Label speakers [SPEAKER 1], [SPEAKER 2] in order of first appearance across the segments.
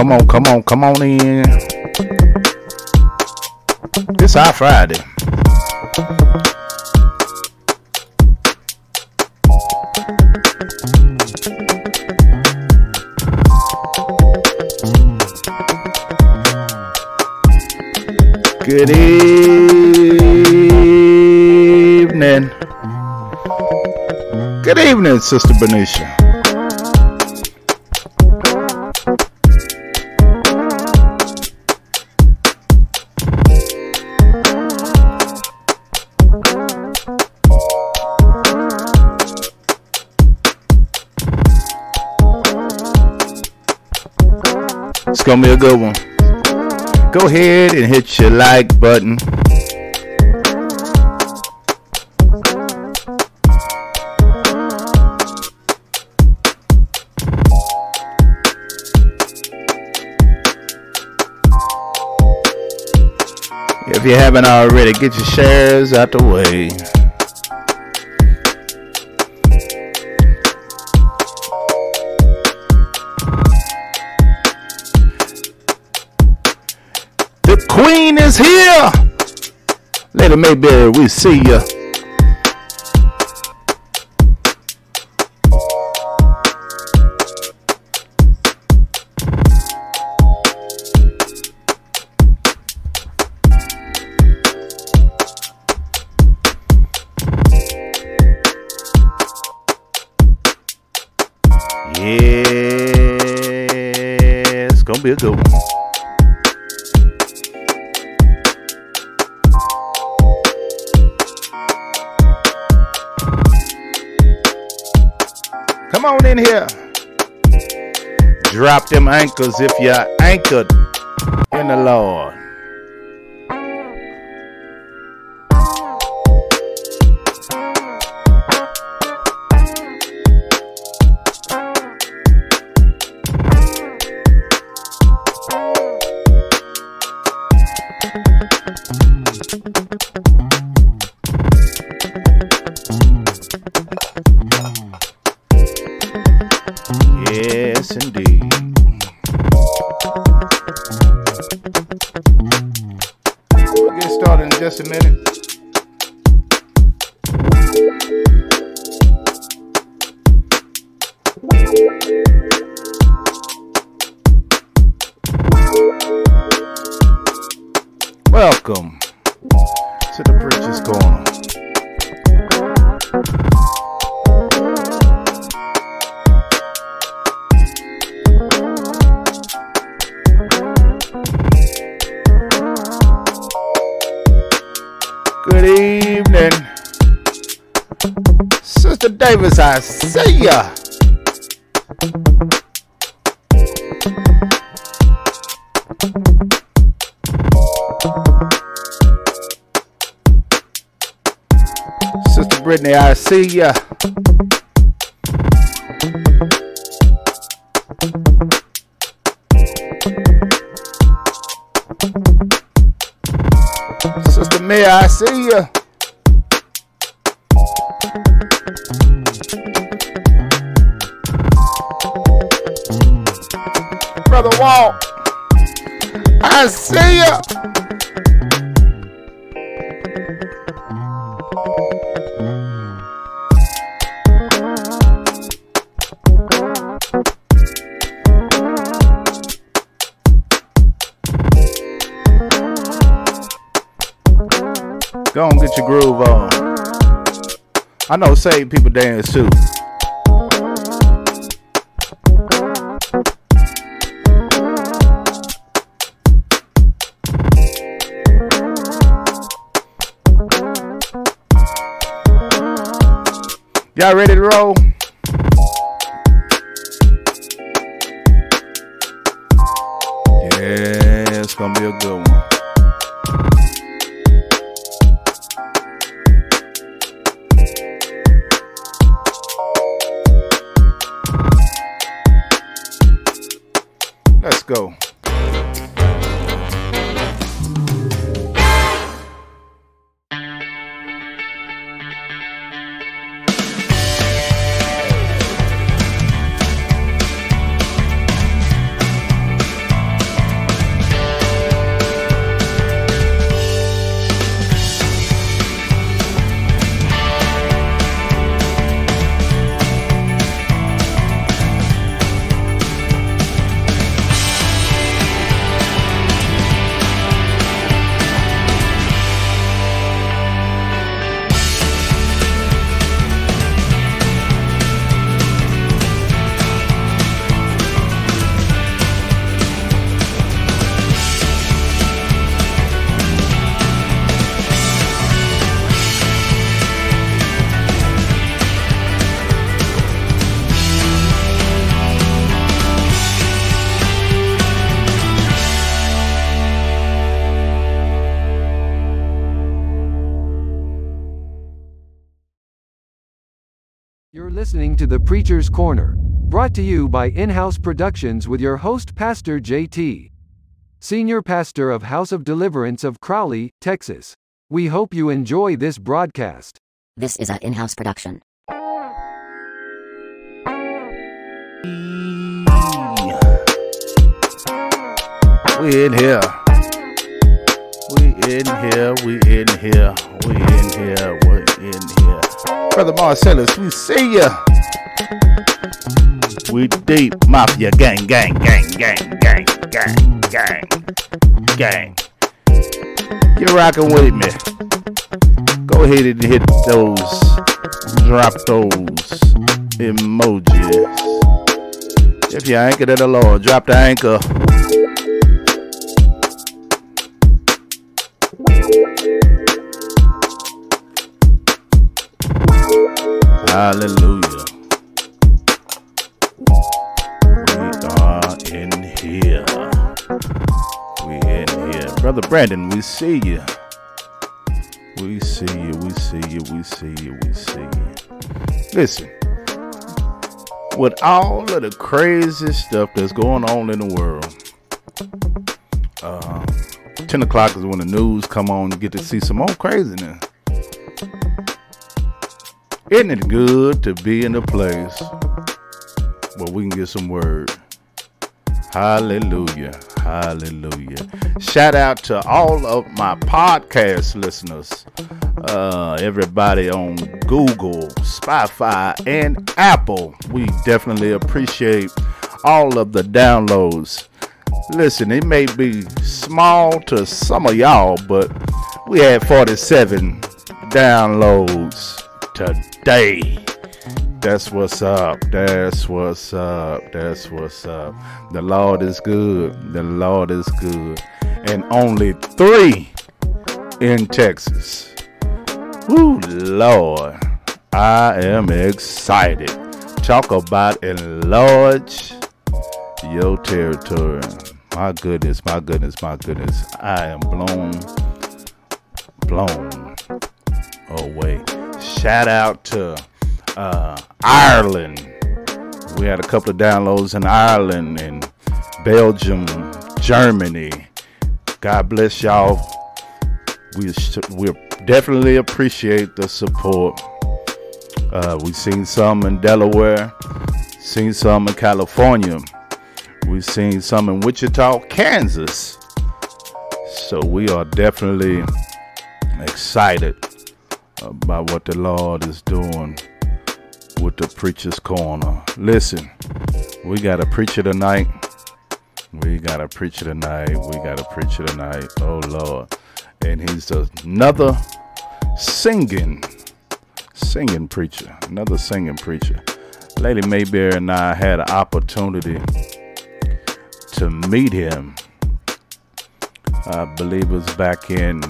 [SPEAKER 1] come on, come on, come on, in. It's our Friday. Good evening. Good evening, Sister Benicia. Gonna be a good one. Go ahead and hit your like button. If you haven't already, get your shares out the way. Is here. Lady Mayberry, we see ya. Here. Drop them anchors if you're anchored in the Lord. See ya. Sister Mia, I see ya. Brother Walt, I see ya. Get your groove on. I know saved people dance too. Y'all ready to roll? Go.
[SPEAKER 2] Listening to The Preacher's Corner, brought to you by In House Productions with your host, Pastor JT, Senior Pastor of House of Deliverance of Crowley, Texas. We hope you enjoy this broadcast.
[SPEAKER 3] This is a in-house production.
[SPEAKER 1] We in here. We in here. We in here. We in here. We in here. Brother Marcellus, we see ya. We deep mafia gang, gang, gang, gang, gang, gang, gang, gang. You're rocking with me. Go ahead and hit those, drop those emojis. If you anchor in the Lord, drop the anchor. Hallelujah. We are in here. We in here. Brother Brandon, we see you. We see you, we see you, we see you, we see you. Listen, with all of the crazy stuff that's going on in the world, uh, 10 o'clock is when the news come on, you get to see some more craziness. Isn't it good to be in a place where we can get some word? Hallelujah. Hallelujah. Shout out to all of my podcast listeners. Uh, everybody on Google, Spotify, and Apple. We definitely appreciate all of the downloads. Listen, it may be small to some of y'all, but we had 47 downloads today. That's what's up. That's what's up. That's what's up. The Lord is good. The Lord is good. And only three in Texas. Woo, Lord. I am excited. Talk about enlarge your territory. My goodness, my goodness, my goodness. I am blown, blown away. Shout out to uh, Ireland. We had a couple of downloads in Ireland and Belgium, Germany. God bless y'all. We we definitely appreciate the support. Uh, we've seen some in Delaware, seen some in California, we've seen some in Wichita, Kansas. So we are definitely excited about what the Lord is doing with the preacher's corner. Listen, we got a preacher tonight. We got a preacher tonight. We got a preacher tonight. Oh Lord. And he's another singing, singing preacher. Another singing preacher. Lady Mayberry and I had an opportunity to meet him. I believe it was back in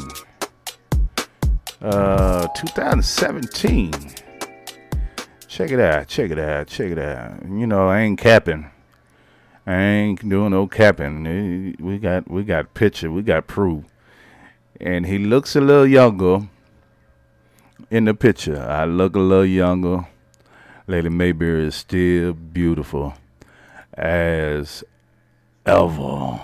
[SPEAKER 1] uh 2017 check it out check it out check it out. You know i ain't capping. I ain't doing no capping. We got we got picture we got proof. And he looks a little younger in the picture. I look a little younger. Lady mayberry is still beautiful as ever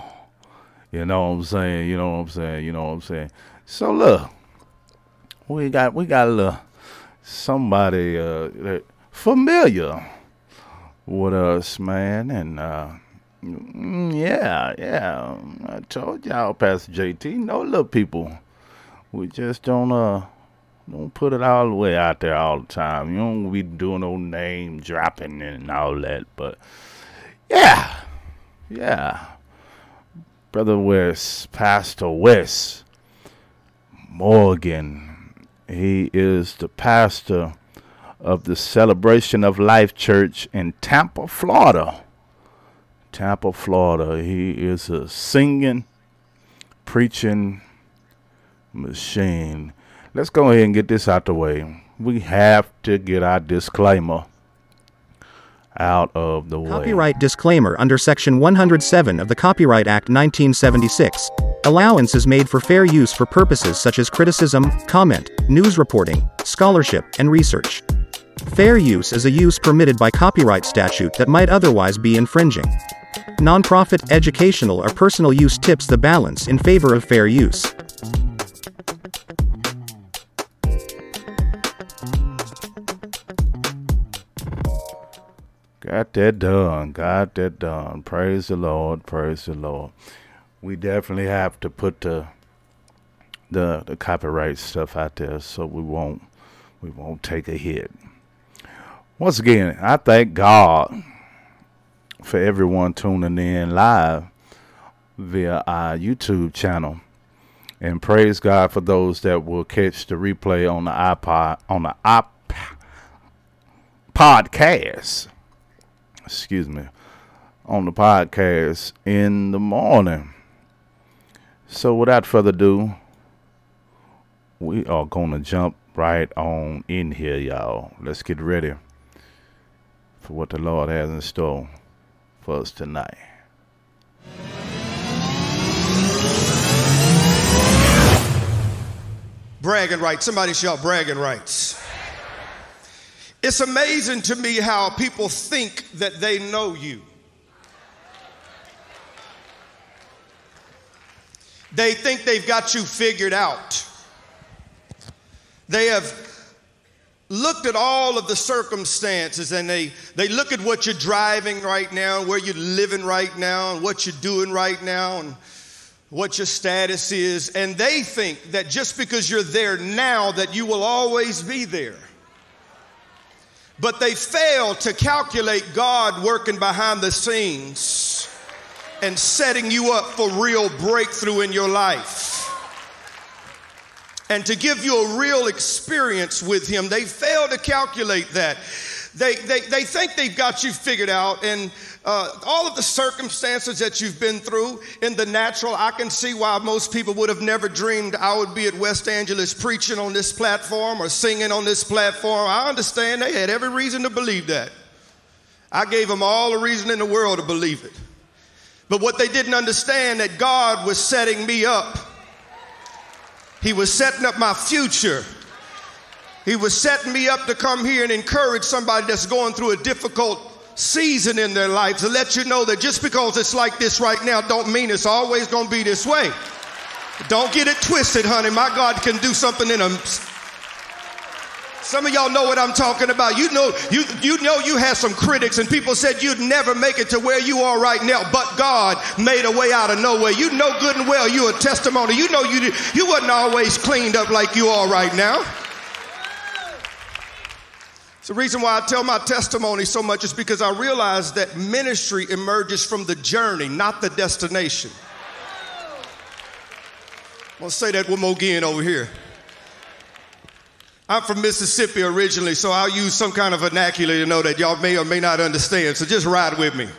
[SPEAKER 1] you know what i'm saying you know what i'm saying you know what i'm saying so look we got we got a little somebody uh, familiar with us, man, and uh, mm, yeah, yeah. I told y'all, Pastor JT, no little people. We just don't uh don't put it all the way out there all the time. You don't be doing no name dropping and all that, but yeah, yeah. Brother West, Pastor West Morgan he is the pastor of the Celebration of Life Church in Tampa, Florida. Tampa, Florida. He is a singing, preaching machine. Let's go ahead and get this out the way. We have to get our disclaimer out of the way.
[SPEAKER 4] Copyright disclaimer under Section 107 of the Copyright Act 1976. Allowance is made for fair use for purposes such as criticism, comment, news reporting, scholarship, and research. Fair use is a use permitted by copyright statute that might otherwise be infringing. Nonprofit, educational, or personal use tips the balance in favor of fair use.
[SPEAKER 1] Got that done. Got that done. Praise the Lord. Praise the Lord. We definitely have to put the the the copyright stuff out there so we won't we won't take a hit. Once again, I thank God for everyone tuning in live via our YouTube channel. And praise God for those that will catch the replay on the iPod on the iP podcast excuse me, on the podcast in the morning. So without further ado, we are going to jump right on in here, y'all. Let's get ready for what the Lord has in store for us tonight.
[SPEAKER 5] Bragging rights. Somebody shout bragging rights. It's amazing to me how people think that they know you. They think they've got you figured out. They have looked at all of the circumstances and they, they look at what you're driving right now, where you're living right now, and what you're doing right now, and what your status is. And they think that just because you're there now, that you will always be there but they fail to calculate God working behind the scenes and setting you up for real breakthrough in your life. And to give you a real experience with Him, they fail to calculate that. They, they, they think they've got you figured out, and uh, all of the circumstances that you've been through in the natural, I can see why most people would have never dreamed I would be at West Angeles preaching on this platform or singing on this platform. I understand they had every reason to believe that. I gave them all the reason in the world to believe it. But what they didn't understand that God was setting me up. He was setting up my future. He was setting me up to come here and encourage somebody that's going through a difficult season in their life to let you know that just because it's like this right now don't mean it's always going to be this way. Don't get it twisted, honey. My God can do something in them. Some of y'all know what I'm talking about. You know, you, you know you had some critics and people said you'd never make it to where you are right now, but God made a way out of nowhere. You know good and well you're a testimony. You know you, you wasn't always cleaned up like you are right now. The reason why I tell my testimony so much is because I realize that ministry emerges from the journey, not the destination. I'm gonna say that one more again over here. I'm from Mississippi originally, so I'll use some kind of vernacular to know that y'all may or may not understand. So just ride with me.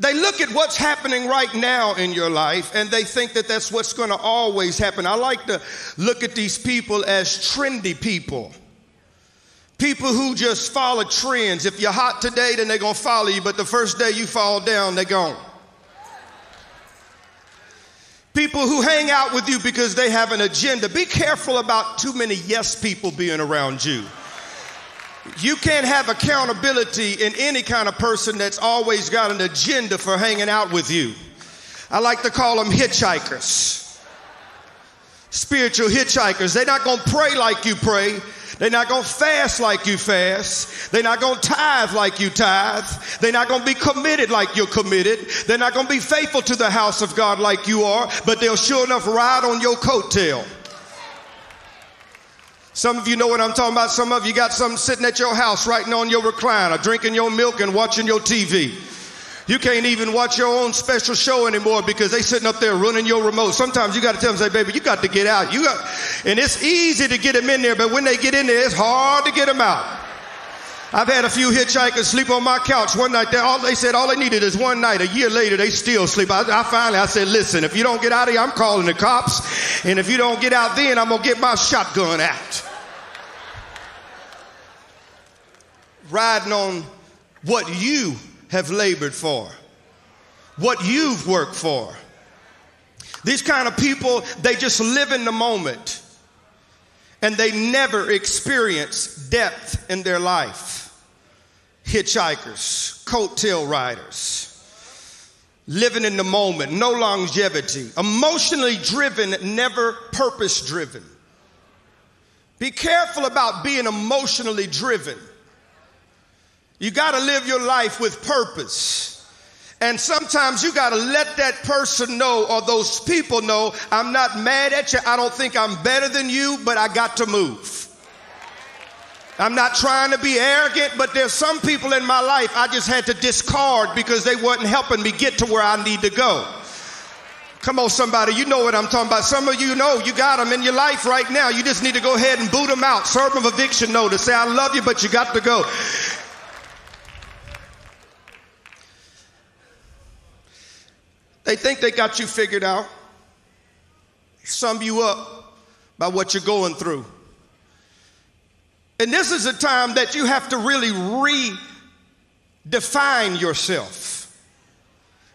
[SPEAKER 5] They look at what's happening right now in your life and they think that that's what's going to always happen. I like to look at these people as trendy people. People who just follow trends. If you're hot today, then they're going to follow you, but the first day you fall down, they're gone. People who hang out with you because they have an agenda. Be careful about too many yes people being around you. You can't have accountability in any kind of person that's always got an agenda for hanging out with you. I like to call them hitchhikers. Spiritual hitchhikers. They're not going to pray like you pray. They're not going to fast like you fast. They're not going to tithe like you tithe. They're not going to be committed like you're committed. They're not going to be faithful to the house of God like you are, but they'll sure enough ride on your coattail. Some of you know what I'm talking about. Some of you got something sitting at your house, writing on your recliner, drinking your milk and watching your TV. You can't even watch your own special show anymore because they sitting up there running your remote. Sometimes you got to tell them, say, baby, you got to get out. You got, and it's easy to get them in there, but when they get in there, it's hard to get them out. I've had a few hitchhikers sleep on my couch one night. They, all, they said all they needed is one night. A year later, they still sleep. I, I finally, I said, listen, if you don't get out of here, I'm calling the cops. And if you don't get out then, I'm going to get my shotgun out. riding on what you have labored for, what you've worked for. These kind of people, they just live in the moment. And they never experience depth in their life. Hitchhikers, coattail riders, living in the moment, no longevity, emotionally driven, never purpose driven. Be careful about being emotionally driven. You got to live your life with purpose. And sometimes you got to let that person know or those people know I'm not mad at you. I don't think I'm better than you, but I got to move. I'm not trying to be arrogant, but there's some people in my life I just had to discard because they weren't helping me get to where I need to go. Come on, somebody, you know what I'm talking about. Some of you know you got them in your life right now. You just need to go ahead and boot them out. Serve them eviction notice. Say, I love you, but you got to go. They think they got you figured out. Sum you up by what you're going through. And this is a time that you have to really redefine yourself.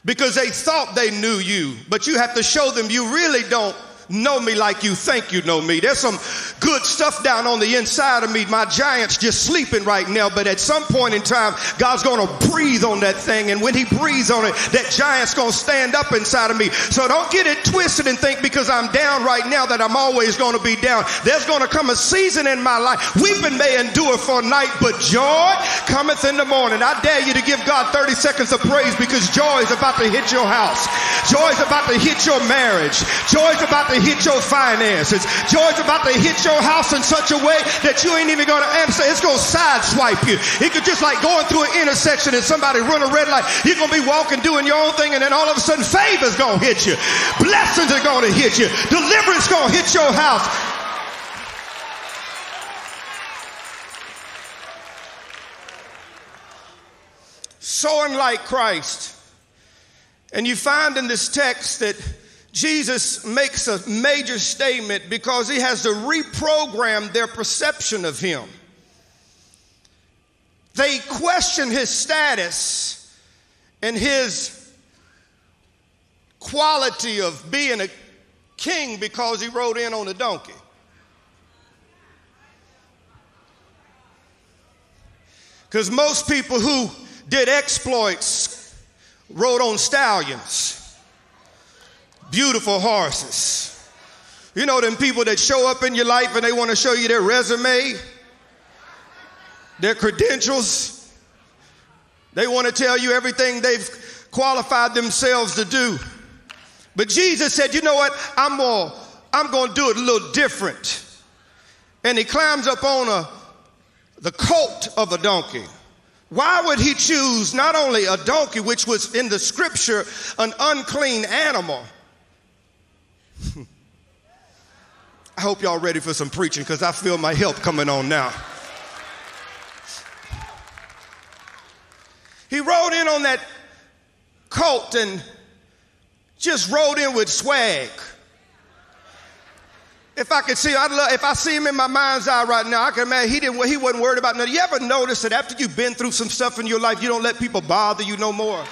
[SPEAKER 5] Because they thought they knew you, but you have to show them you really don't know me like you think you know me. There's some good stuff down on the inside of me. My giant's just sleeping right now, but at some point in time, God's going to breathe on that thing. And when He breathes on it, that giant's going to stand up inside of me. So don't get it twisted and think because I'm down right now that I'm always going to be down. There's going to come a season in my life. Weeping may endure for a night, but joy cometh in the morning. I dare you to give God 30 seconds of praise because joy is about to hit your house. Joy is about to hit your marriage. Joy is about to hit your finances. Joy's about to hit your house in such a way that you ain't even going to answer. It's going to sideswipe you. It could just like going through an intersection and somebody run a red light. You're going to be walking, doing your own thing, and then all of a sudden favor's going to hit you. Blessings are going to hit you. Deliverance going to hit your house. So unlike Christ. And you find in this text that Jesus makes a major statement because he has to reprogram their perception of him. They question his status and his quality of being a king because he rode in on a donkey. Because most people who did exploits rode on stallions beautiful horses. You know them people that show up in your life and they want to show you their resume, their credentials. They want to tell you everything they've qualified themselves to do. But Jesus said, "You know what? I'm going I'm going to do it a little different." And he climbs up on a the colt of a donkey. Why would he choose not only a donkey, which was in the scripture an unclean animal, I hope y'all ready for some preaching because I feel my help coming on now. He rode in on that colt and just rode in with swag. If I could see, I'd love, if I see him in my mind's eye right now, I can imagine he didn't, he wasn't worried about nothing. You ever notice that after you've been through some stuff in your life, you don't let people bother you no more?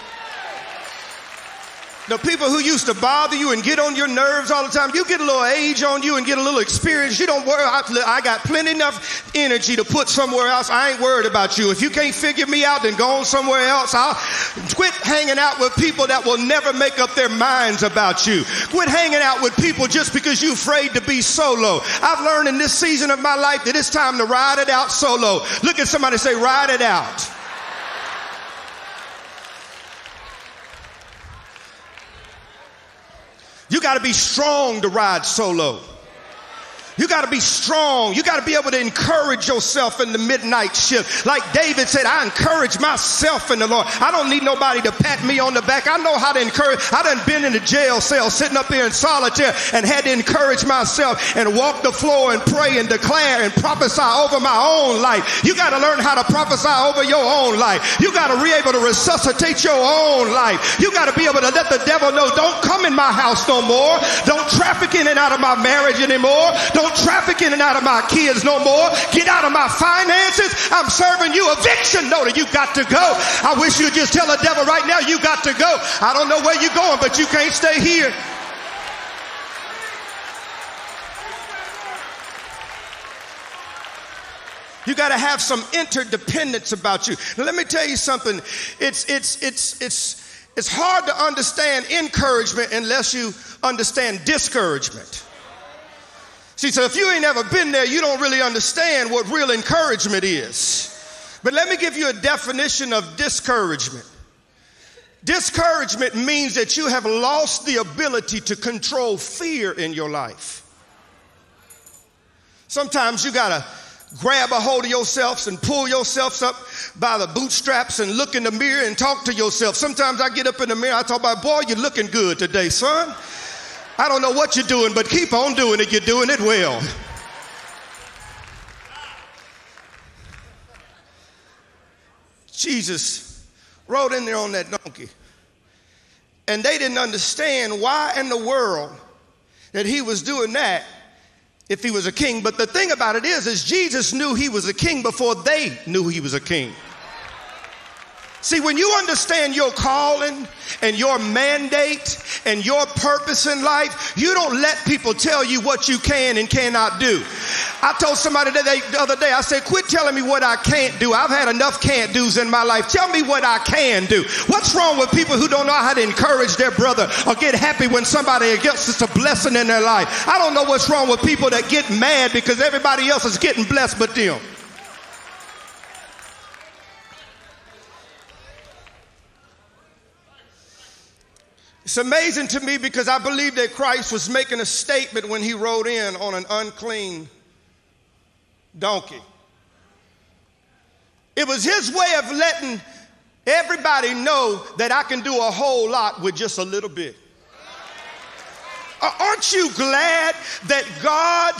[SPEAKER 5] The people who used to bother you and get on your nerves all the time, you get a little age on you and get a little experience. You don't worry. I, got plenty enough energy to put somewhere else. I ain't worried about you. If you can't figure me out, then go on somewhere else. I'll quit hanging out with people that will never make up their minds about you. Quit hanging out with people just because you're afraid to be solo. I've learned in this season of my life that it's time to ride it out solo. Look at somebody say, ride it out. You got to be strong to ride solo. You got to be strong. You got to be able to encourage yourself in the midnight shift. Like David said, I encourage myself in the Lord. I don't need nobody to pat me on the back. I know how to encourage. I done been in the jail cell sitting up here in solitaire and had to encourage myself and walk the floor and pray and declare and prophesy over my own life. You got to learn how to prophesy over your own life. You got to be able to resuscitate your own life. You got to be able to let the devil know, don't come in my house no more. Don't traffic in and out of my marriage anymore. Don't don't traffic in and out of my kids no more. Get out of my finances. I'm serving you eviction notice. You got to go. I wish you'd just tell the devil right now, you got to go. I don't know where you're going, but you can't stay here. You got to have some interdependence about you. Now, let me tell you something. It's, it's, it's, it's, it's hard to understand encouragement unless you understand discouragement. See, so if you ain't ever been there, you don't really understand what real encouragement is. But let me give you a definition of discouragement. Discouragement means that you have lost the ability to control fear in your life. Sometimes you got to grab a hold of yourselves and pull yourselves up by the bootstraps and look in the mirror and talk to yourself. Sometimes I get up in the mirror, I talk about, boy, you're looking good today, son. I don't know what you're doing, but keep on doing it. You're doing it well. Jesus rode in there on that donkey. And they didn't understand why in the world that he was doing that if he was a king. But the thing about it is, is Jesus knew he was a king before they knew he was a king. See, when you understand your calling and your mandate and your purpose in life, you don't let people tell you what you can and cannot do. I told somebody the other day, I said, quit telling me what I can't do. I've had enough can't do's in my life. Tell me what I can do. What's wrong with people who don't know how to encourage their brother or get happy when somebody gets us a blessing in their life? I don't know what's wrong with people that get mad because everybody else is getting blessed but them. It's amazing to me because I believe that Christ was making a statement when he rode in on an unclean donkey. It was his way of letting everybody know that I can do a whole lot with just a little bit. Uh, aren't you glad that God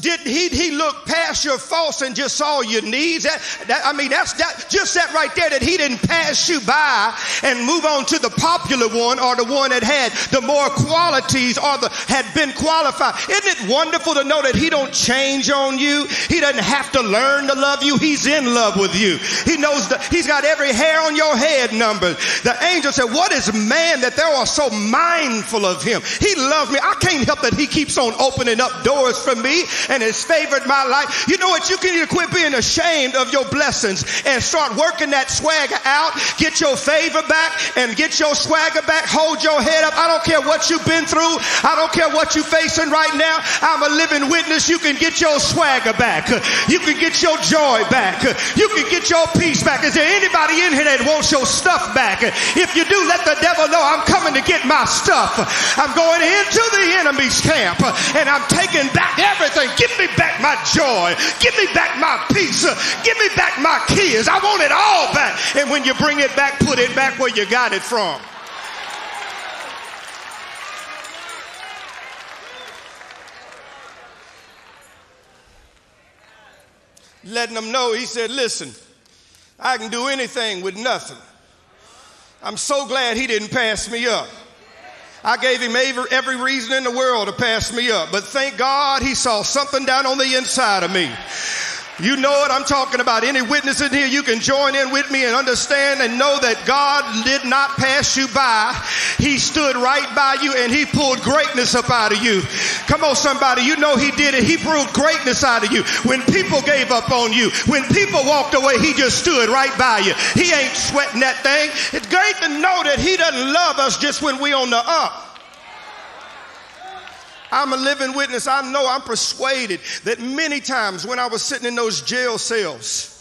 [SPEAKER 5] did he, he looked past your faults and just saw your needs? That, that, I mean, that's that just that right there that he didn't pass you by and move on to the popular one or the one that had the more qualities or the had been qualified. Isn't it wonderful to know that he don't change on you? He doesn't have to learn to love you. He's in love with you. He knows that he's got every hair on your head numbered. The angel said, What is man that thou art so mindful of him? He loves me me. I can't help that he keeps on opening up doors for me and has favored my life. You know what? You can quit being ashamed of your blessings and start working that swagger out. Get your favor back and get your swagger back. Hold your head up. I don't care what you've been through. I don't care what you're facing right now. I'm a living witness. You can get your swagger back. You can get your joy back. You can get your peace back. Is there anybody in here that wants your stuff back? If you do, let the devil know I'm coming to get my stuff. I'm going into the enemy's camp and I'm taking back everything. Give me back my joy. Give me back my peace. Give me back my kids. I want it all back. And when you bring it back, put it back where you got it from. Letting them know, he said, Listen, I can do anything with nothing. I'm so glad he didn't pass me up. I gave him every, reason in the world to pass me up. But thank God he saw something down on the inside of me. You know what I'm talking about. Any witness in here, you can join in with me and understand and know that God did not pass you by. He stood right by you and he pulled greatness up out of you. Come on, somebody. You know he did it. He pulled greatness out of you. When people gave up on you, when people walked away, he just stood right by you. He ain't sweating that thing. It's great to know that he doesn't love us just when we on the up. I'm a living witness. I know I'm persuaded that many times when I was sitting in those jail cells,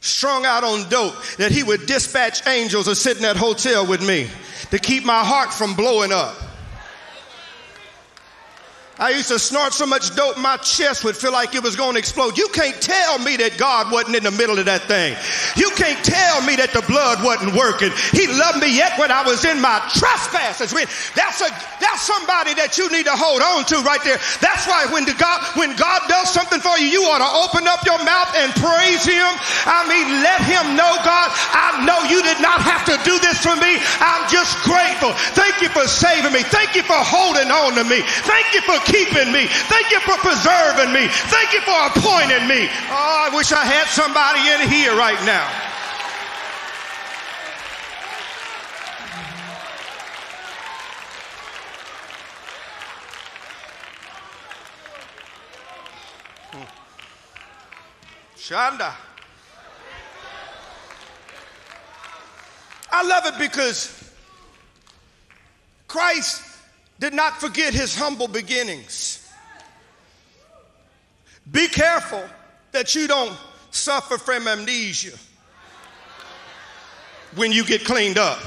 [SPEAKER 5] strung out on dope, that he would dispatch angels to sit in that hotel with me to keep my heart from blowing up. I used to snort so much dope, my chest would feel like it was going to explode. You can't tell me that God wasn't in the middle of that thing. You can't tell me that the blood wasn't working. He loved me yet when I was in my trespasses. That's a that's somebody that you need to hold on to right there. That's why when God when God does something for you, you ought to open up your mouth and praise Him. I mean, let Him know, God, I know you did not have to do this for me. I'm just grateful. Thank you for saving me. Thank you for holding on to me. Thank you for keeping me. Thank you for preserving me. Thank you for appointing me. Oh, I wish I had somebody in here right now. Shanda. I love it because Christ did not forget his humble beginnings. Be careful that you don't suffer from amnesia when you get cleaned up.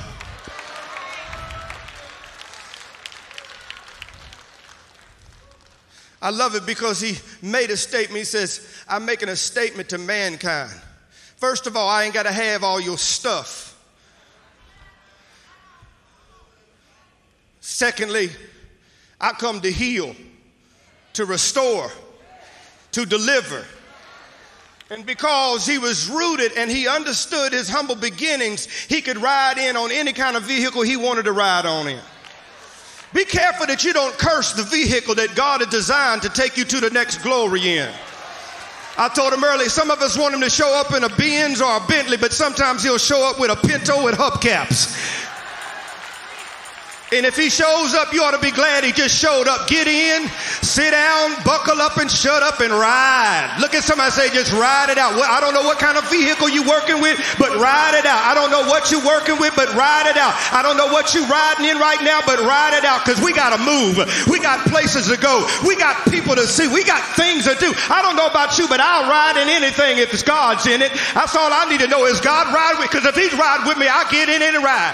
[SPEAKER 5] I love it because he made a statement. He says, I'm making a statement to mankind. First of all, I ain't got to have all your stuff. Secondly, I come to heal, to restore, to deliver. And because he was rooted and he understood his humble beginnings, he could ride in on any kind of vehicle he wanted to ride on in. Be careful that you don't curse the vehicle that God has designed to take you to the next glory in. I told him earlier, some of us want him to show up in a Benz or a Bentley, but sometimes he'll show up with a Pinto with hubcaps. And if he shows up, you ought to be glad he just showed up. Get in, sit down, buckle up, and shut up and ride. Look at somebody say, just ride it out. Well, I don't know what kind of vehicle you're working with, but ride it out. I don't know what you're working with, but ride it out. I don't know what you're riding in right now, but ride it out because we got to move. We got places to go. We got people to see. We got things to do. I don't know about you, but I'll ride in anything if it's God's in it. That's all I need to know is God ride with because if he's riding with me, I'll get in and ride.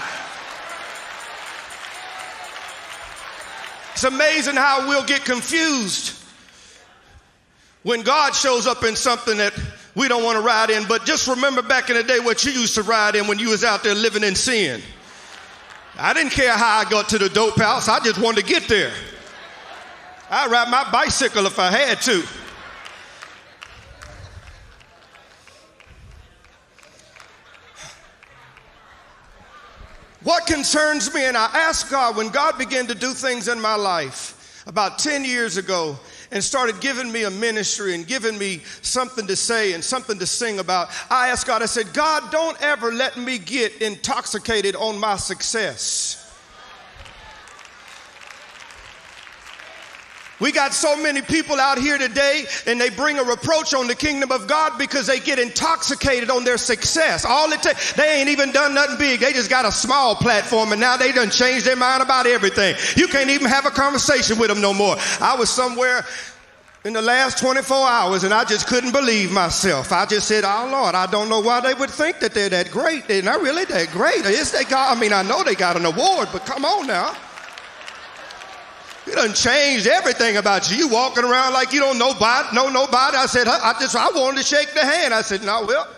[SPEAKER 5] It's amazing how we'll get confused when God shows up in something that we don't want to ride in. But just remember back in the day what you used to ride in when you was out there living in sin. I didn't care how I got to the dope house. I just wanted to get there. I'd ride my bicycle if I had to. What concerns me, and I asked God when God began to do things in my life about 10 years ago and started giving me a ministry and giving me something to say and something to sing about, I asked God, I said, God, don't ever let me get intoxicated on my success. We got so many people out here today and they bring a reproach on the kingdom of God because they get intoxicated on their success. All it takes, they ain't even done nothing big. They just got a small platform and now they done changed their mind about everything. You can't even have a conversation with them no more. I was somewhere in the last 24 hours and I just couldn't believe myself. I just said, Oh Lord, I don't know why they would think that they're that great. They're not really that great. Is they got, I mean, I know they got an award, but come on now. You done changed everything about you. You walking around like you don't know nobody, know nobody. I said, I just I wanted to shake the hand. I said, no, well.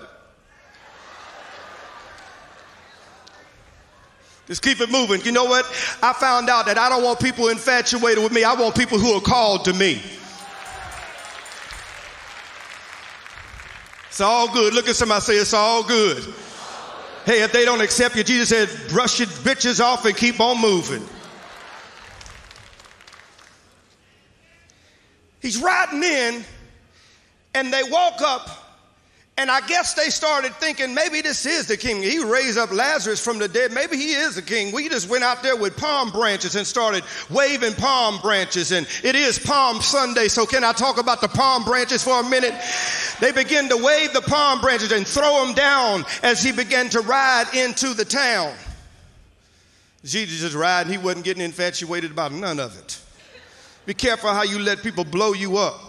[SPEAKER 5] Just keep it moving. You know what? I found out that I don't want people infatuated with me. I want people who are called to me. It's all good. Look at somebody say it's all good. Hey, if they don't accept you, Jesus said, brush your bitches off and keep on moving. He's riding in, and they walk up, and I guess they started thinking maybe this is the king. He raised up Lazarus from the dead. Maybe he is the king. We just went out there with palm branches and started waving palm branches, and it is Palm Sunday. So, can I talk about the palm branches for a minute? They begin to wave the palm branches and throw them down as he began to ride into the town. Jesus just riding, he wasn't getting infatuated about none of it. Be careful how you let people blow you up.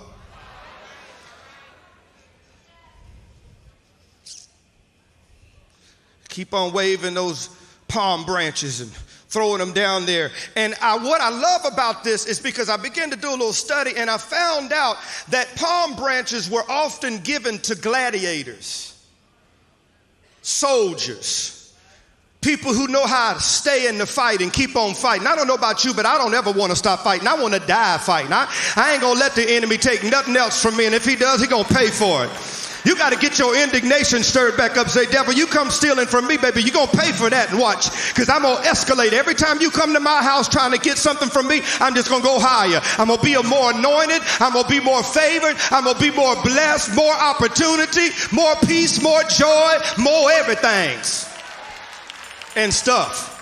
[SPEAKER 5] Keep on waving those palm branches and throwing them down there. And I, what I love about this is because I began to do a little study and I found out that palm branches were often given to gladiators, soldiers People who know how to stay in the fight and keep on fighting. I don't know about you, but I don't ever want to stop fighting. I want to die fighting. I, I ain't going to let the enemy take nothing else from me. And if he does, he going to pay for it. You got to get your indignation stirred back up. Say, devil, you come stealing from me, baby. You're going to pay for that and watch. Because I'm going to escalate. Every time you come to my house trying to get something from me, I'm just going to go higher. I'm going to be a more anointed. I'm going to be more favored. I'm going to be more blessed, more opportunity, more peace, more joy, more everythings and stuff.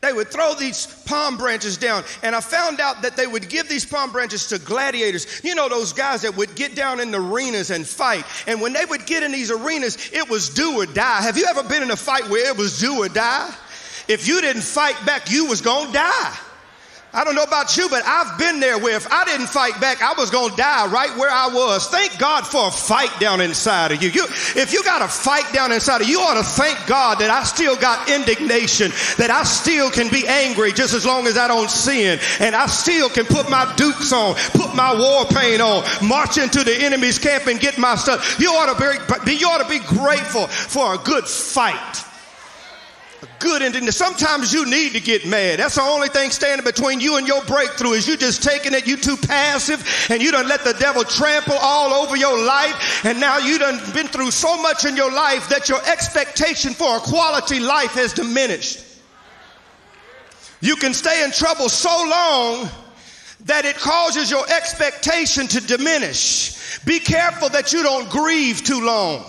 [SPEAKER 5] They would throw these palm branches down, and I found out that they would give these palm branches to gladiators. You know, those guys that would get down in the arenas and fight. And when they would get in these arenas, it was do or die. Have you ever been in a fight where it was do or die? If you didn't fight back, you was gonna die. I don't know about you, but I've been there where if I didn't fight back, I was going to die right where I was. Thank God for a fight down inside of you. you. If you got a fight down inside of you, you ought to thank God that I still got indignation, that I still can be angry just as long as I don't sin, and I still can put my dukes on, put my war paint on, march into the enemy's camp and get my stuff. You ought to be, you ought to be grateful for a good fight good. Sometimes you need to get mad. That's the only thing standing between you and your breakthrough is you just taking it, you too passive, and you done let the devil trample all over your life. And now you done been through so much in your life that your expectation for a quality life has diminished. You can stay in trouble so long that it causes your expectation to diminish. Be careful that you don't grieve too long.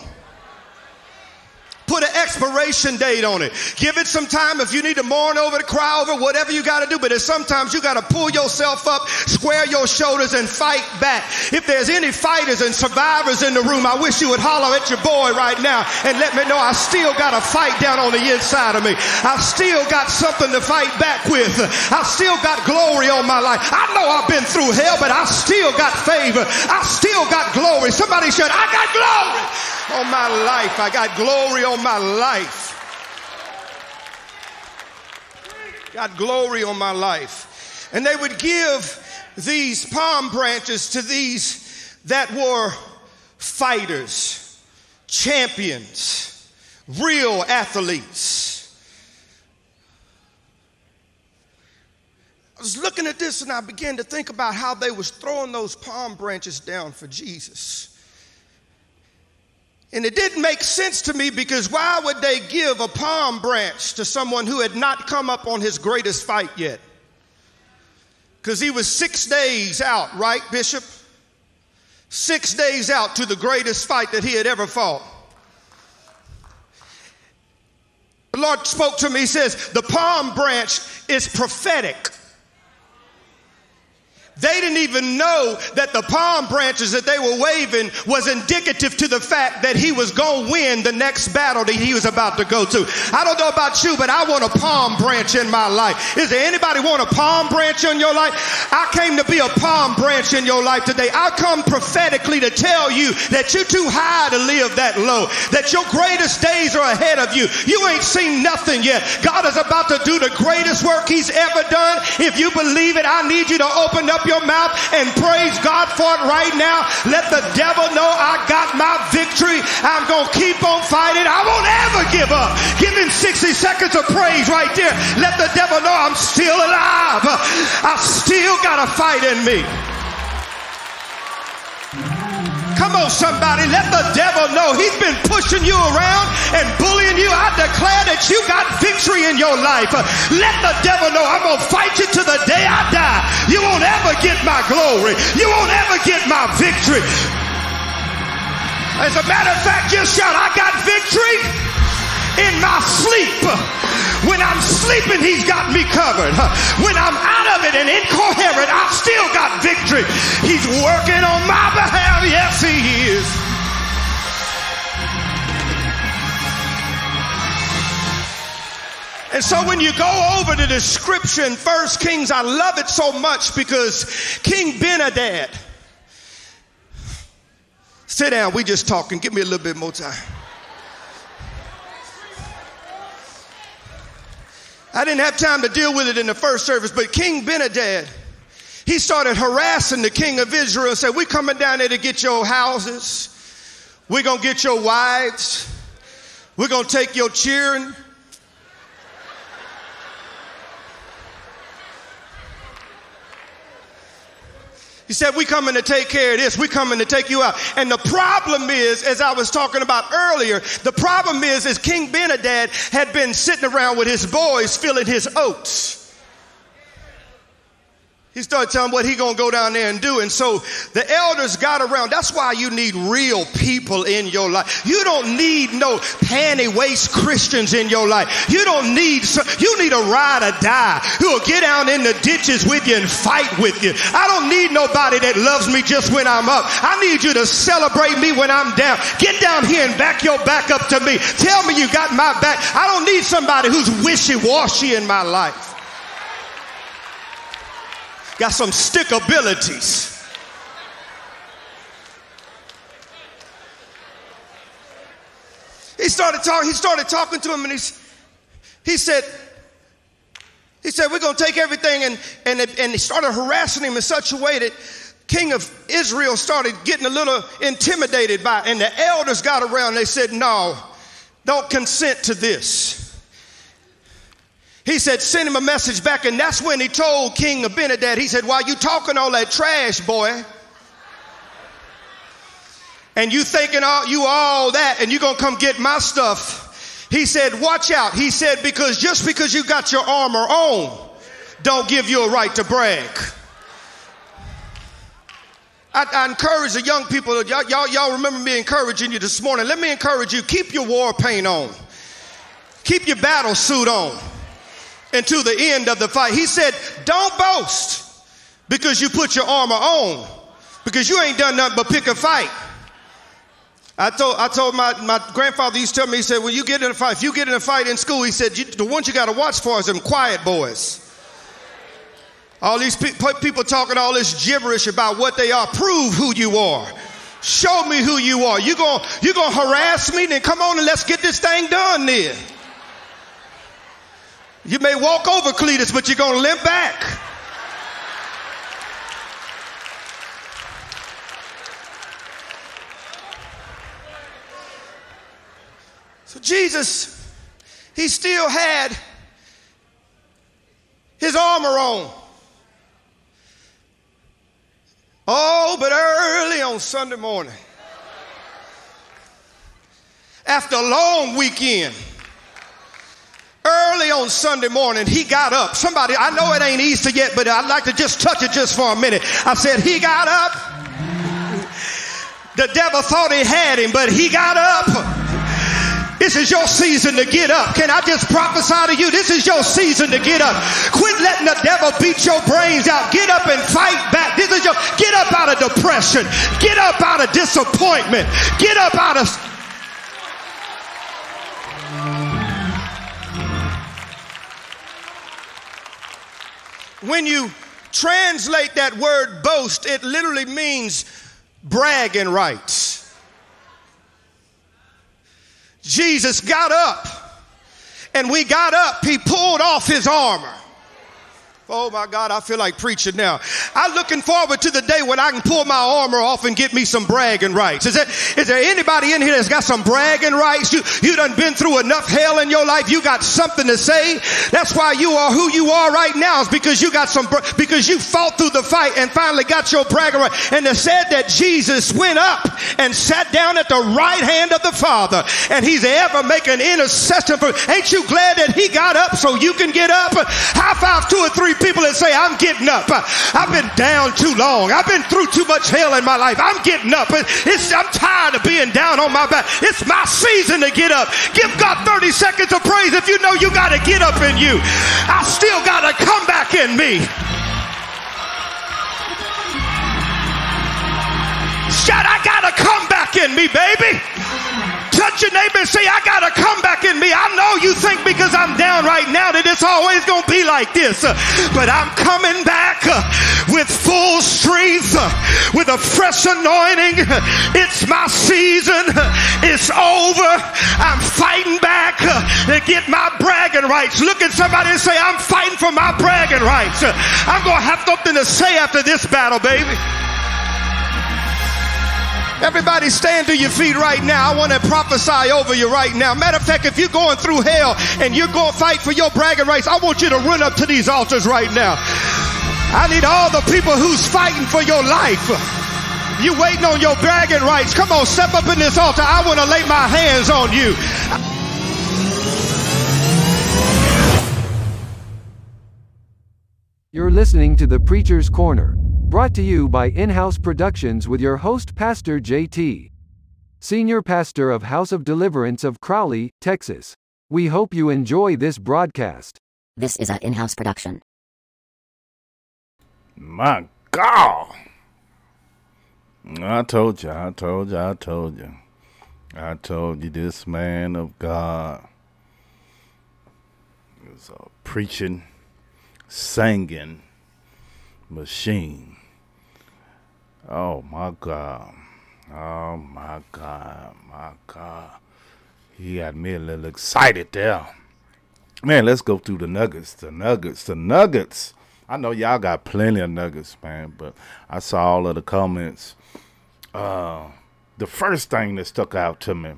[SPEAKER 5] Put an expiration date on it. Give it some time if you need to mourn over it, cry over whatever you got to do. But sometimes you got to pull yourself up, square your shoulders, and fight back. If there's any fighters and survivors in the room, I wish you would holler at your boy right now and let me know I still got a fight down on the inside of me. I still got something to fight back with. I still got glory on my life. I know I've been through hell, but I still got favor. I still got glory. Somebody said, I got glory on my life. I got glory on my life. Got glory on my life. And they would give these palm branches to these that were fighters, champions, real athletes. I was looking at this and I began to think about how they was throwing those palm branches down for Jesus. And it didn't make sense to me because why would they give a palm branch to someone who had not come up on his greatest fight yet? Because he was six days out, right, Bishop? Six days out to the greatest fight that he had ever fought. The Lord spoke to me, he says, the palm branch is prophetic. They didn't even know that the palm branches that they were waving was indicative to the fact that he was going to win the next battle that he was about to go to. I don't know about you, but I want a palm branch in my life. Is there anybody want a palm branch in your life? I came to be a palm branch in your life today. I come prophetically to tell you that you're too high to live that low, that your greatest days are ahead of you. You ain't seen nothing yet. God is about to do the greatest work he's ever done. If you believe it, I need you to open up your mouth and praise God for it right now. Let the devil know I got my victory. I'm going to keep on fighting. I won't ever give up. Give him 60 seconds of praise right there. Let the devil know I'm still alive. I still got a fight in me. Come on, somebody. Let the devil know he's been pushing you around and bullying you. I declare that you got victory in your life. Let the devil know I'm going to fight you to the day I die. You won't ever get my glory. You won't ever get my victory. As a matter of fact, just shout, I got victory in my sleep. When I'm sleeping, he's got me covered. When I'm out of it and incoherent, I've still got victory. He's working on my behalf. Yes, he is. And so when you go over the description, First Kings, I love it so much because King Ben-Hadad, sit down, we just talking, give me a little bit more time. I didn't have time to deal with it in the first service, but King Ben-Hadad, he started harassing the king of Israel and said, We're coming down there to get your houses. We're going to get your wives. We're going to take your children. He said, We coming to take care of this. We coming to take you out. And the problem is, as I was talking about earlier, the problem is, is King Ben-Hadad had been sitting around with his boys filling his oats. He started telling what he gonna go down there and do. And so the elders got around. That's why you need real people in your life. You don't need no panty waist Christians in your life. You don't need, you need a ride or die who will get down in the ditches with you and fight with you. I don't need nobody that loves me just when I'm up. I need you to celebrate me when I'm down. Get down here and back your back up to me. Tell me you got my back. I don't need somebody who's wishy-washy in my life got some stick abilities. He started talking, he started talking to him and he's, he said, he said, we're going to take everything and, and, and he started harassing him in such a way that king of Israel started getting a little intimidated by it. And the elders got around. They said, no, don't consent to this. He said, send him a message back. And that's when he told King Abinadab, he said, while you talking all that trash, boy, and you thinking all, you all that and you going to come get my stuff. He said, watch out. He said, because just because you got your armor on, don't give you a right to brag. I, I, encourage the young people, y'all, y'all, y'all remember me encouraging you this morning. Let me encourage you, keep your war paint on. Keep your battle suit on until the end of the fight. He said, Don't boast because you put your armor on, because you ain't done nothing but pick a fight. I told, I told my, my grandfather used to tell me, he said, when you get in a fight, if you get in a fight in school, he said, the ones you got to watch for is them quiet boys. All these pe- people talking all this gibberish about what they are. Prove who you are. Show me who you are. You going you gonna harass me? Then come on and let's get this thing done then. You may walk over Cletus, but you're going to limp back. So Jesus, he still had his armor on. Oh, but early on Sunday morning, after a long weekend, Early on Sunday morning, he got up. Somebody, I know it ain't Easter yet, but I'd like to just touch it just for a minute. I said, he got up. The devil thought he had him, but he got up. This is your season to get up. Can I just prophesy to you? This is your season to get up. Quit letting the devil beat your brains out. Get up and fight back. This is your, get up out of depression. Get up out of disappointment. Get up out of When you translate that word boast, it literally means bragging rights. Jesus got up, and we got up, he pulled off his armor. Oh my God, I feel like preaching now. I'm looking forward to the day when I can pull my armor off and get me some bragging rights. Is there, is there anybody in here that's got some bragging rights? You, you done been through enough hell in your life. You got something to say. That's why you are who you are right now is because you got some, because you fought through the fight and finally got your bragging right. And it said that Jesus went up and sat down at the right hand of the Father and he's ever making intercession for, ain't you glad that he got up so you can get up? High five two or three people that say, I'm getting up. I've been down too long. I've been through too much hell in my life. I'm getting up. It's, I'm tired of being down on my back. It's my season to get up. Give God 30 seconds of praise if you know you got to get up in you. I still got to come back in me. Shout, I got to come back in me, baby. Touch your neighbor and say, I got to come back in me. I know you think because I'm down right now that it's always going to be like this, but I'm coming back with full strength, with a fresh anointing. It's my season. It's over. I'm fighting back to get my bragging rights. Look at somebody and say, I'm fighting for my bragging rights. I'm going to have something to say after this battle, baby. Everybody stand to your feet right now. I want to prophesy over you right now. Matter of fact, if you're going through hell and you're going to fight for your bragging rights, I want you to run up to these altars right now. I need all the people who's fighting for your life. You waiting on your bragging rights. Come on, step up in this altar. I want to lay my hands on you.
[SPEAKER 2] You're listening to The Preacher's Corner, brought to you by In House Productions with your host, Pastor JT, Senior Pastor of House of Deliverance of Crowley, Texas. We hope you enjoy this broadcast.
[SPEAKER 3] This is a in-house production.
[SPEAKER 1] My God. I told you, I told you, I told you. I told you this man of God is a preaching, singing machine. Oh my God. Oh my God. My God. He got me a little excited there. Man, let's go through the nuggets. The nuggets. The nuggets. I know y'all got plenty of nuggets, man, but I saw all of the comments. Uh, the first thing that stuck out to me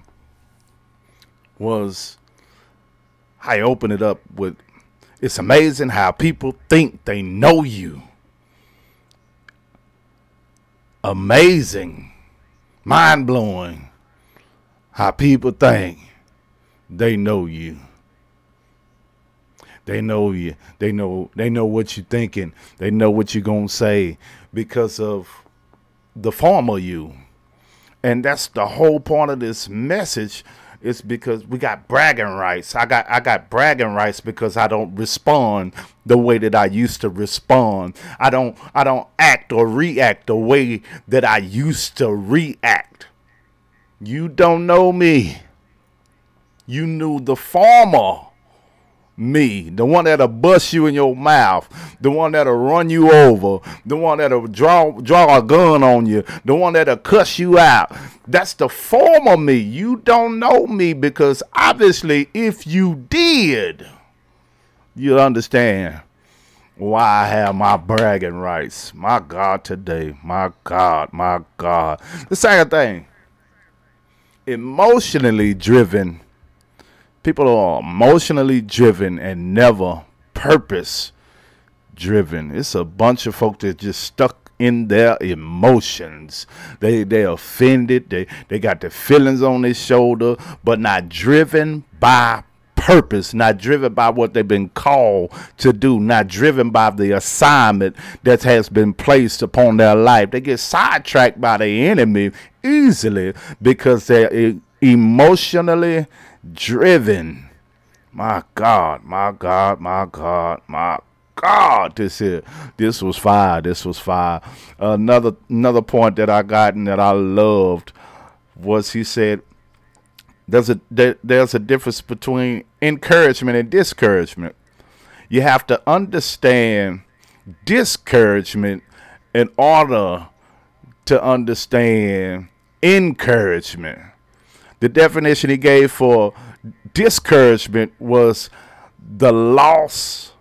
[SPEAKER 1] was I opened it up with it's amazing how people think they know you. Amazing, mind blowing how people think they know you. They know you. They know they know what you're thinking. They know what you're gonna say because of the former you. And that's the whole point of this message is because we got bragging rights. I got I got bragging rights because I don't respond the way that I used to respond. I don't I don't act or react the way that I used to react. You don't know me. You knew the former me, the one that'll bust you in your mouth, the one that'll run you over, the one that'll draw draw a gun on you, the one that'll cuss you out. That's the form of me. You don't know me because obviously, if you did, you'll understand why I have my bragging rights. My God, today, my God, my God. The second thing, emotionally driven people are emotionally driven and never purpose driven. It's a bunch of folk that just stuck in their emotions. They they offended. They they got the feelings on their shoulder, but not driven by purpose, not driven by what they've been called to do, not driven by the assignment that has been placed upon their life. They get sidetracked by the enemy easily because they're emotionally driven. My God, my God, my God, my God, this here, this was fire. This was fire. Another another point that I got and that I loved was he said there's a there, there's a difference between encouragement and discouragement. You have to understand discouragement in order to understand encouragement. The definition he gave for discouragement was the loss,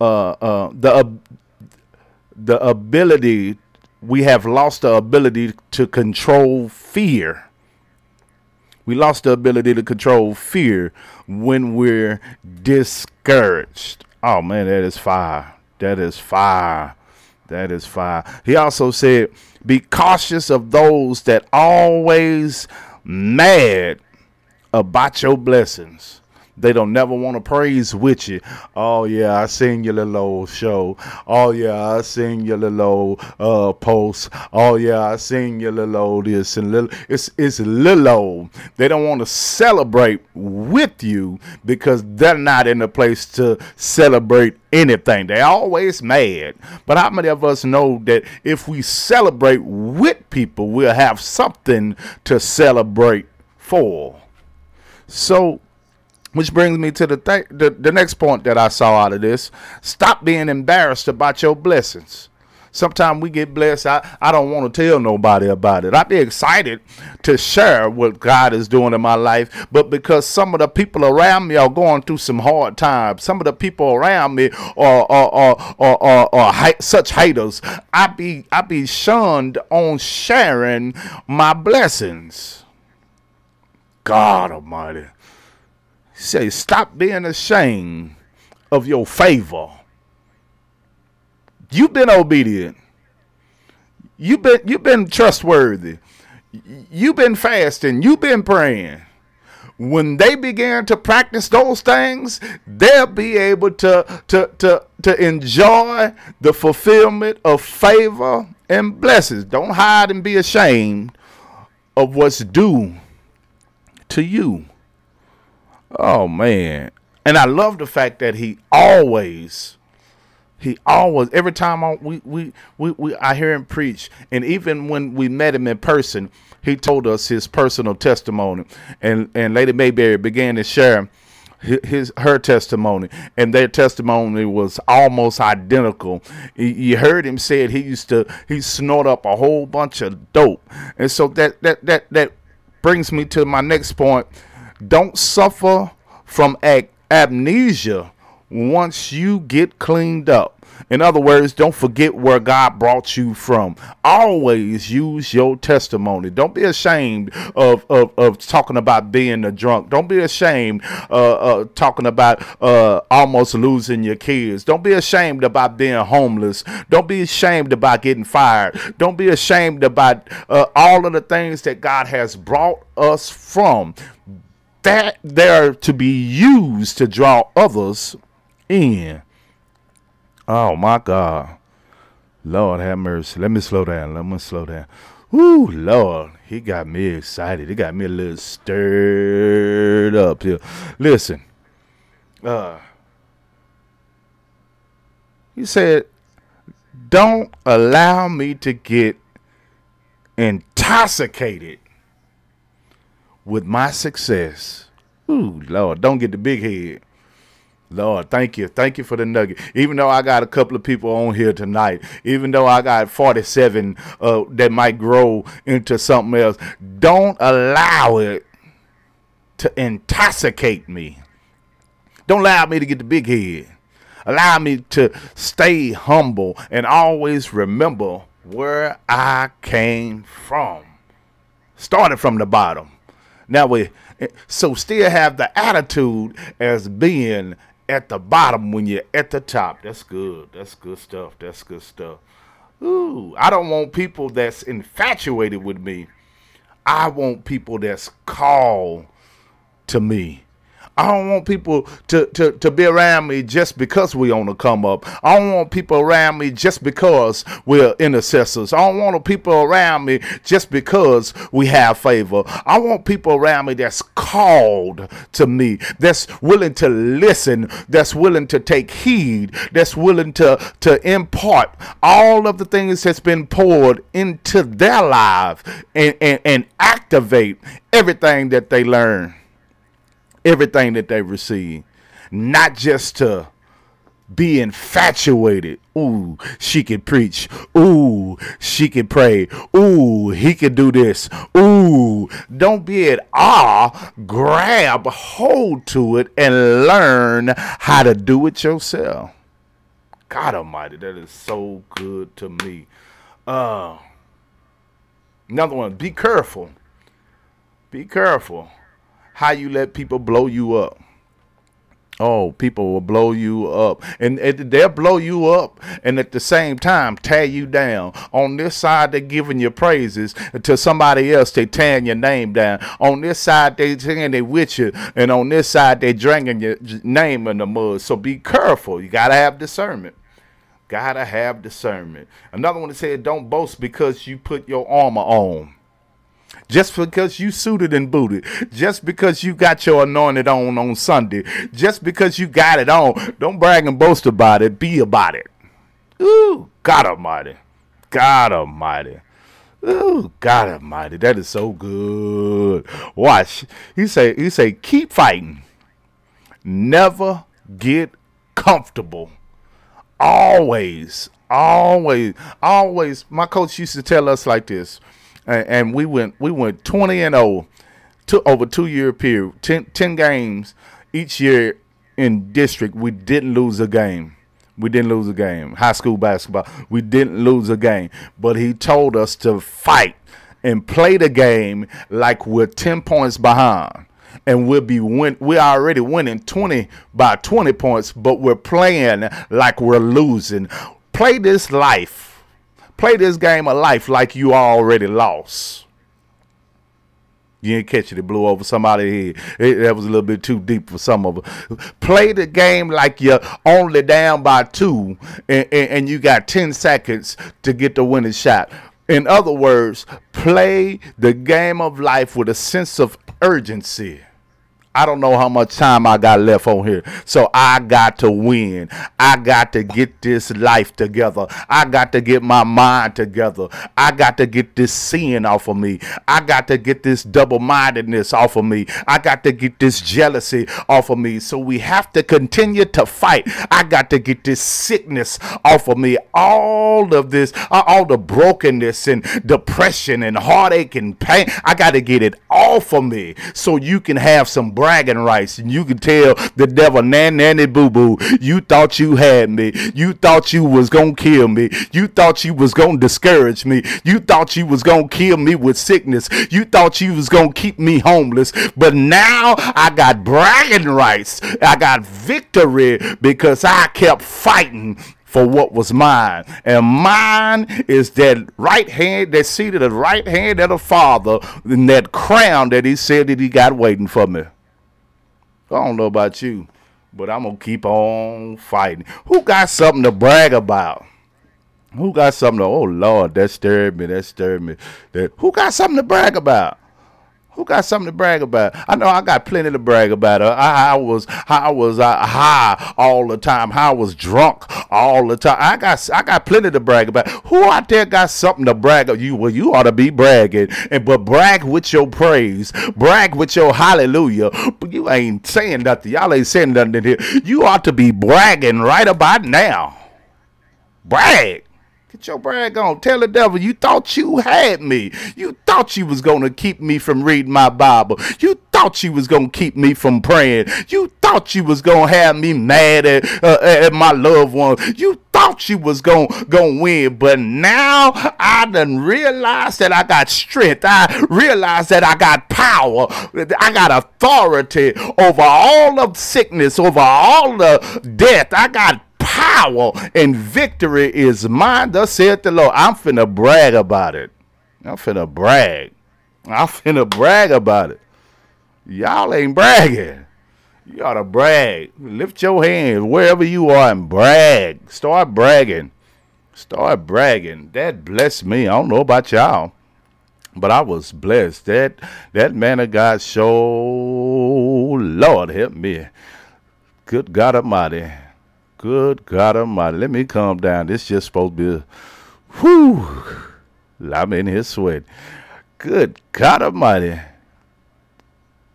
[SPEAKER 1] uh, uh, the uh, the ability. We have lost the ability to control fear. We lost the ability to control fear when we're discouraged. Oh man, that is fire. That is fire. That is fire. He also said, Be cautious of those that always mad about your blessings. They don't never want to praise with you. Oh yeah, I seen your little old show. Oh yeah, I seen your little old uh post. Oh yeah, I seen your little old this and little it's it's little old. They don't want to celebrate with you because they're not in a place to celebrate anything. They're always mad. But how many of us know that if we celebrate with people, we'll have something to celebrate for? So which brings me to the, th- the the next point that I saw out of this. Stop being embarrassed about your blessings. Sometimes we get blessed. I, I don't want to tell nobody about it. I'd be excited to share what God is doing in my life, but because some of the people around me are going through some hard times, some of the people around me are are are are, are, are hi- such haters. I be I be shunned on sharing my blessings. God Almighty say, stop being ashamed of your favor. You've been obedient. You've been you've been trustworthy. You've been fasting. You've been praying. when they begin to practice those things, they'll be able to to to to enjoy the fulfillment of favor and blessings. Don't hide and be ashamed of what's due to you. Oh man. And I love the fact that he always he always every time I, we, we we we I hear him preach and even when we met him in person, he told us his personal testimony. And and Lady Mayberry began to share his her testimony and their testimony was almost identical. You heard him say he used to he snort up a whole bunch of dope. And so that that that that brings me to my next point don't suffer from amnesia once you get cleaned up in other words, don't forget where God brought you from. Always use your testimony. Don't be ashamed of, of, of talking about being a drunk. Don't be ashamed uh, uh, talking about uh, almost losing your kids. Don't be ashamed about being homeless. Don't be ashamed about getting fired. Don't be ashamed about uh, all of the things that God has brought us from. That they're to be used to draw others in. Oh my God. Lord have mercy. Let me slow down. Let me slow down. Ooh, Lord, he got me excited. He got me a little stirred up here. Listen, uh, he said, "Don't allow me to get intoxicated with my success." Ooh, Lord, don't get the big head. Lord, thank you. Thank you for the nugget. Even though I got a couple of people on here tonight, even though I got 47 uh, that might grow into something else, don't allow it to intoxicate me. Don't allow me to get the big head. Allow me to stay humble and always remember where I came from. Started from the bottom. Now we so still have the attitude as being at the bottom when you're at the top. That's good. That's good stuff. That's good stuff. Ooh, I don't want people that's infatuated with me. I want people that's called to me. I don't want people to, to, to be around me just because we on the come up. I don't want people around me just because we're intercessors. I don't want people around me just because we have favor. I want people around me that's called to me, that's willing to listen, that's willing to take heed, that's willing to, to impart all of the things that's been poured into their life and, and, and activate everything that they learn everything that they receive, not just to be infatuated. Ooh, she can preach. Ooh, she can pray. Ooh, he can do this. Ooh, don't be at awe. Grab hold to it and learn how to do it yourself. God Almighty, that is so good to me. Uh, another one. Be careful. Be careful how you let people blow you up. Oh, people will blow you up. And, they'll blow you up and at the same time tear you down. On this side, they're giving you praises. To somebody else, they tearing your name down. On this side, they saying they with you. And on this side, they dragging your name in the mud. So be careful. You got to have discernment. Got to have discernment. Another one that said, don't boast because you put your armor on just because you suited and booted, just because you got your anointed on on Sunday, just because you got it on, don't brag and boast about it. Be about it. Ooh, God Almighty, God Almighty. Ooh, God Almighty, that is so good. Watch. He say, he say, keep fighting. Never get comfortable. Always, always, always. My coach used to tell us like this and, we went we went 20 and 0 to over two year period 10, 10 games each year in district. We didn't lose a game. We didn't lose a game. High school basketball we didn't lose a game. But he told us to fight and play the game like we're 10 points behind. And we'll be win we're already winning 20 by 20 points but we're playing like we're losing. Play this life Play this game of life like you already lost. You ain't catch it. It blew over somebody's head. It, that was a little bit too deep for some of them. Play the game like you're only down by two and, and, and you got 10 seconds to get the winning shot. In other words, play the game of life with a sense of urgency. I don't know how much time I got left on here. So I got to win. I got to get this life together. I got to get my mind together. I got to get this sin off of me. I got to get this double mindedness off of me. I got to get this jealousy off of me. So we have to continue to fight. I got to get this sickness off of me. All of this, uh, all the brokenness and depression and heartache and pain. I got to get it off of me so you can have some bragging rights. And you can tell the devil, nan, nanny, boo boo, you thought you had me. You thought you was to kill me. You thought you was to discourage me. You thought you was to kill me with sickness. You thought you was to keep me homeless. But now I got bragging rights. I got victory because I kept fighting for what was mine. And mine is that right hand, that seat at the right hand of the Father, and that crown that He said that He got waiting for me. I don't know about you, but I'm gonna keep on fighting. Who got something to brag about? Who got something to, oh Lord, that stirred me, that stirred me. That who got something to brag about? Who got something to brag about? I know I got plenty to brag about. I, I was I was high all the time. I was drunk all the time. I got I got plenty to brag about. Who out there got something to brag about? You well, you ought to be bragging, and but brag with your praise, brag with your hallelujah. But you ain't saying nothing. Y'all ain't saying nothing in here. You ought to be bragging right about now. Brag. Get your brag on. Tell the devil you thought you had me. You thought you was gonna keep me from reading my Bible. You thought you was gonna keep me from praying. You thought you was gonna have me mad at, uh, at my loved one. You thought you was gonna gonna win, but now I done realized that I got strength. I realized that I got power. I got authority over all of sickness, over all the death. I got power and victory is mine. Thus saith the Lord. I'm finna brag about it. I'm finna brag. I'm finna brag about it. Y'all ain't bragging. You ought to brag. Lift your hands wherever you are and brag. Start bragging. Start bragging. That blessed me. I don't know about y'all. But I was blessed. That that man of God show Lord help me. Good God Almighty. Good God Almighty. Let me calm down. This just supposed to be whew. I'm in here sweat. Good God Almighty.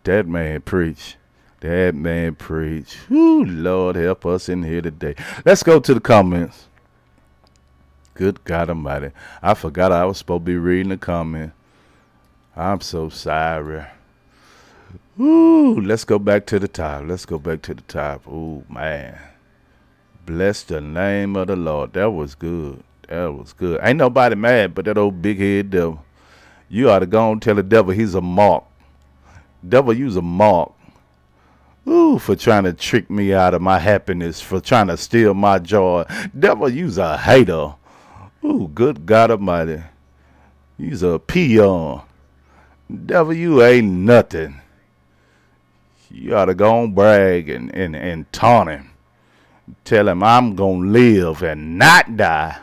[SPEAKER 1] That man preach. That man preach. Whew, Lord help us in here today. Let's go to the comments. Good God Almighty. I forgot I was supposed to be reading the comment. I'm so sorry. Ooh, let's go back to the top. Let's go back to the top. Ooh, man. Bless the name of the Lord. That was good. That was good. Ain't nobody mad but that old big head devil. You ought to go and tell the devil he's a mark. Devil, you's a mark. Ooh, for trying to trick me out of my happiness, for trying to steal my joy. Devil, you's a hater. Ooh, good God Almighty. You's a peon. Devil, you ain't nothing. You ought to go and brag and, and, and taunt him. Tell him I'm going to live and not die.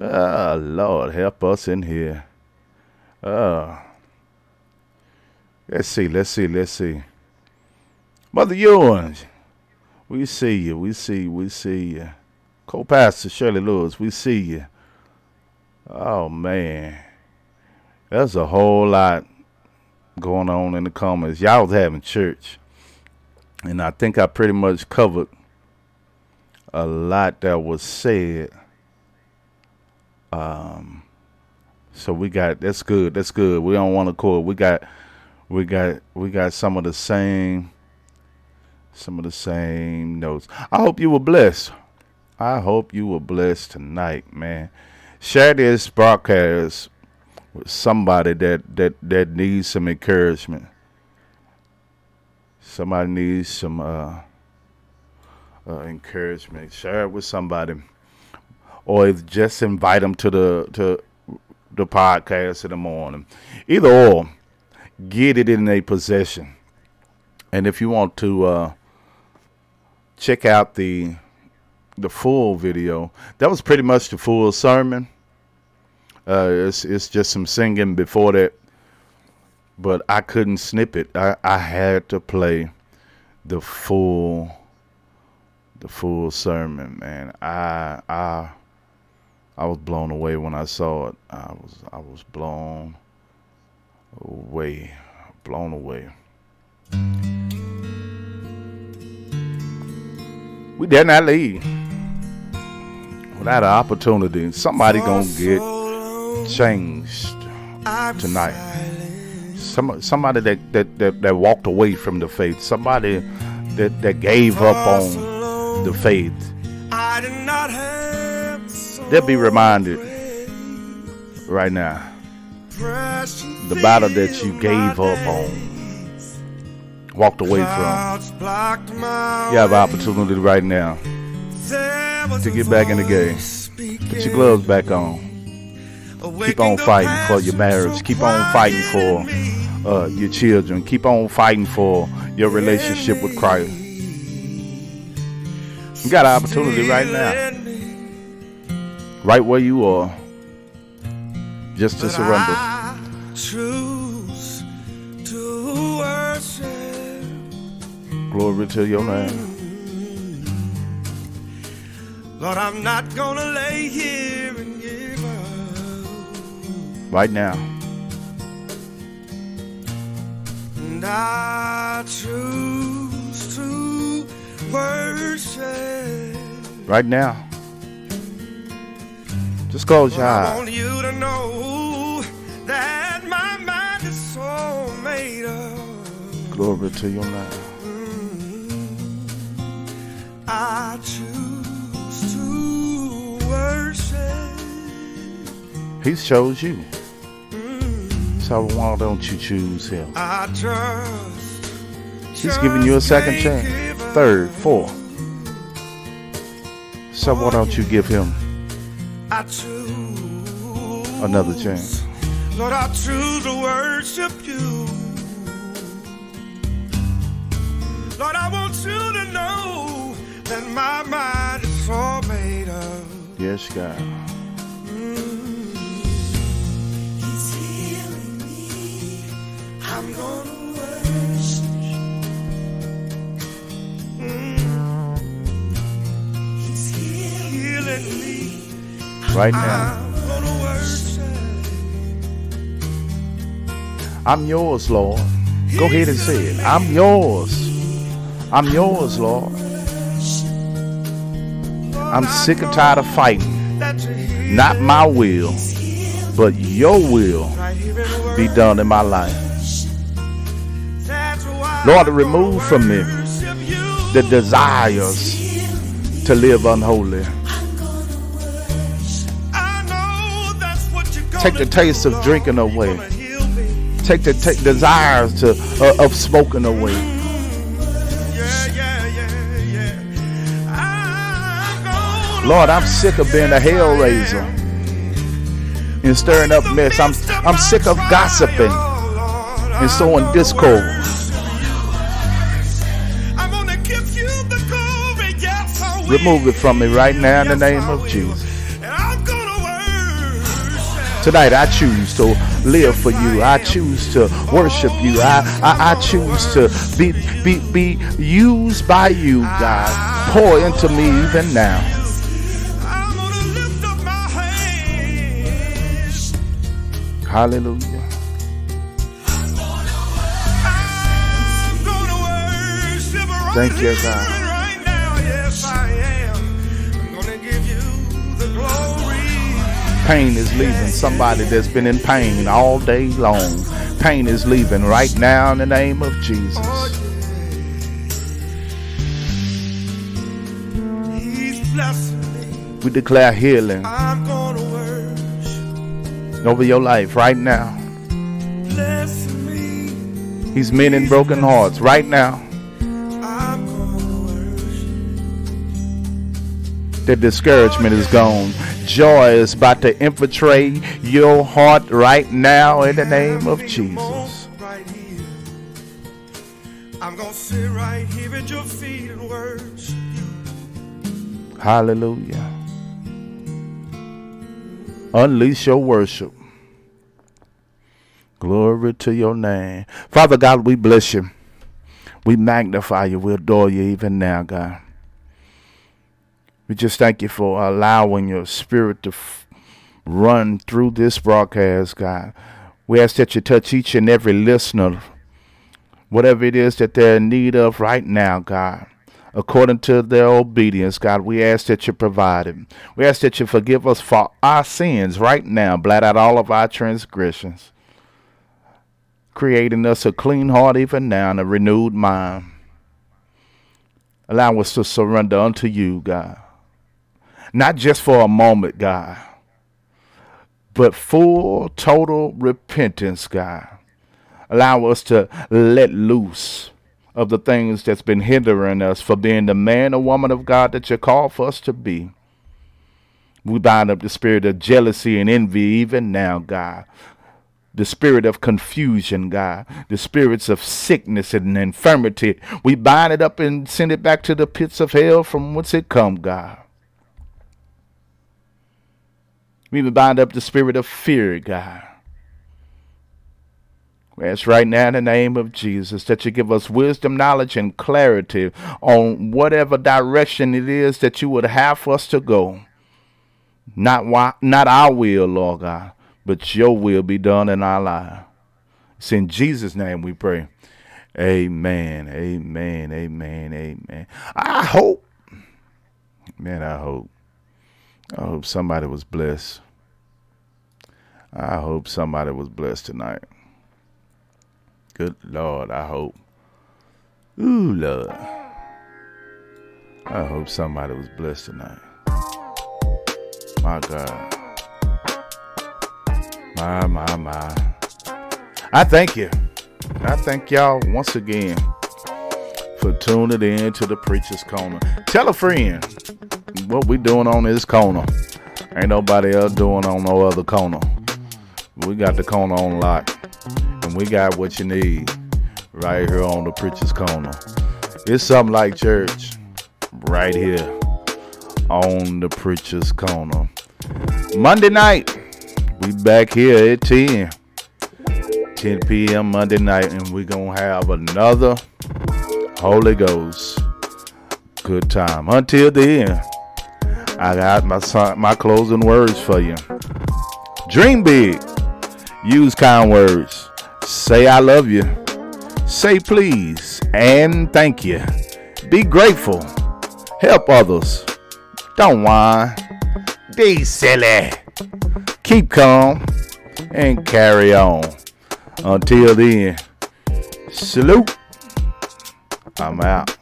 [SPEAKER 1] Oh, Lord, help us in here. Oh. Let's see, let's see, let's see. Mother Ewins, we see you, we see, you, we see you. Co-pastor Shirley Lewis, we see you. Oh man, there's a whole lot going on in the comments. Y'all was having church, and I think I pretty much covered a lot that was said. Um, so we got that's good. That's good. We don't want to call. We got, we got, we got some of the same, some of the same notes. I hope you were blessed. I hope you were blessed tonight, man. Share this broadcast with somebody that that that needs some encouragement. Somebody needs some uh, uh, encouragement. Share it with somebody, or just invite them to the to the podcast in the morning. Either or, get it in a possession. And if you want to uh, check out the the full video, that was pretty much the full sermon. Uh, it's it's just some singing before that, but I couldn't snip it. I, I had to play the full the full sermon, man. I I I was blown away when I saw it. I was I was blown away, blown away. We did not leave without an opportunity. Somebody gonna get changed tonight. Some somebody that, that, that, that walked away from the faith. Somebody that, that gave up on the faith. They'll be reminded right now the battle that you gave up on, walked away from. You have an opportunity right now to get back in the game. Put your gloves back on. Keep on fighting for your marriage. Keep on fighting for uh, your children. Keep on fighting for your relationship with Christ. You got an opportunity right now. Right where you are. Just to surrender. Glory to your name.
[SPEAKER 5] Lord, I'm not gonna lay here and give up.
[SPEAKER 1] Right now.
[SPEAKER 5] And I choose to worship.
[SPEAKER 1] Right now. Just close your eyes.
[SPEAKER 5] Made.
[SPEAKER 1] Glory to your name. Mm-hmm.
[SPEAKER 5] I choose to worship.
[SPEAKER 1] He chose you. Mm-hmm. So why don't you choose him?
[SPEAKER 5] I trust.
[SPEAKER 1] He's giving you a second chance. Third, fourth. So why don't you give him
[SPEAKER 5] I choose
[SPEAKER 1] another chance?
[SPEAKER 5] Lord, I choose to worship you. Lord, I want you to know that my mind is all made up.
[SPEAKER 1] Yes, God.
[SPEAKER 5] He's healing me. I'm gonna worship. Mm. He's healing me.
[SPEAKER 1] Right now.
[SPEAKER 5] I'm
[SPEAKER 1] yours, Lord. Go ahead and say it. I'm yours. I'm yours, Lord. I'm sick and tired of fighting. Not my will, but your will be done in my life. Lord, remove from me the desires to live unholy. Take the taste of drinking away. Take the take desires to uh, of smoking away. Lord, I'm sick of being a hell raiser and stirring up mess. I'm I'm sick of gossiping and sowing discord. Remove it from me right now in the name of. Jesus. Tonight I choose to live for you. I choose to worship you. I, I, I choose to be, be, be used by you, God. Pour into me even now. Hallelujah. Thank you, God. Pain is leaving somebody that's been in pain all day long. Pain is leaving right now in the name of Jesus.
[SPEAKER 5] He's blessing me.
[SPEAKER 1] We declare healing
[SPEAKER 5] I'm gonna worship.
[SPEAKER 1] over your life right now. He's mending broken hearts right now.
[SPEAKER 5] I'm gonna worship.
[SPEAKER 1] The discouragement is gone. Joy is about to infiltrate your heart right now in the name of Jesus.
[SPEAKER 5] Right I'm going to sit right here at your feet and worship you.
[SPEAKER 1] Hallelujah. Unleash your worship. Glory to your name. Father God, we bless you. We magnify you. We adore you even now, God. We just thank you for allowing your spirit to f- run through this broadcast, God. We ask that you touch each and every listener, whatever it is that they're in need of right now, God. According to their obedience, God, we ask that you provide it. We ask that you forgive us for our sins right now, blot out all of our transgressions creating us a clean heart even now and a renewed mind. Allow us to surrender unto you, God. Not just for a moment, God, but full, total repentance, God. Allow us to let loose of the things that's been hindering us for being the man or woman of God that you call for us to be. We bind up the spirit of jealousy and envy even now, God the spirit of confusion, God, the spirits of sickness and infirmity. We bind it up and send it back to the pits of hell from whence it come, God. We even bind up the spirit of fear, God. We ask right now in the name of Jesus that you give us wisdom, knowledge, and clarity on whatever direction it is that you would have for us to go. Not why, not our will, Lord God, but your will be done in our life. It's in Jesus' name we pray. Amen. Amen. Amen. Amen. I hope, man, I hope. I hope somebody was blessed. I hope somebody was blessed tonight. Good Lord, I hope. Ooh, Lord. I hope somebody was blessed tonight. My God. My, my, my. I thank you. I thank y'all once again for tuning in to the Preacher's Corner. Tell a friend what we doing on this corner. Ain't nobody else doing on no other corner. We got the corner on lock. And we got what you need right here on the Preacher's Corner. It's something like church right here on the Preacher's Corner. Monday night, we back here at 10. 10 p.m. Monday night, and we're gonna have another Holy Ghost good time. Until then, I got my my closing words for you. Dream big. Use kind words. Say I love you. Say please and thank you. Be grateful. Help others. Don't whine. Be silly keep calm, and carry on. Until then, salute. I'm out.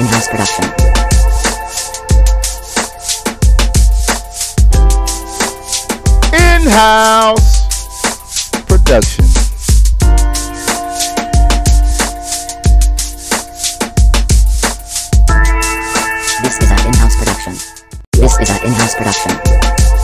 [SPEAKER 3] In-house production.
[SPEAKER 1] In-house production.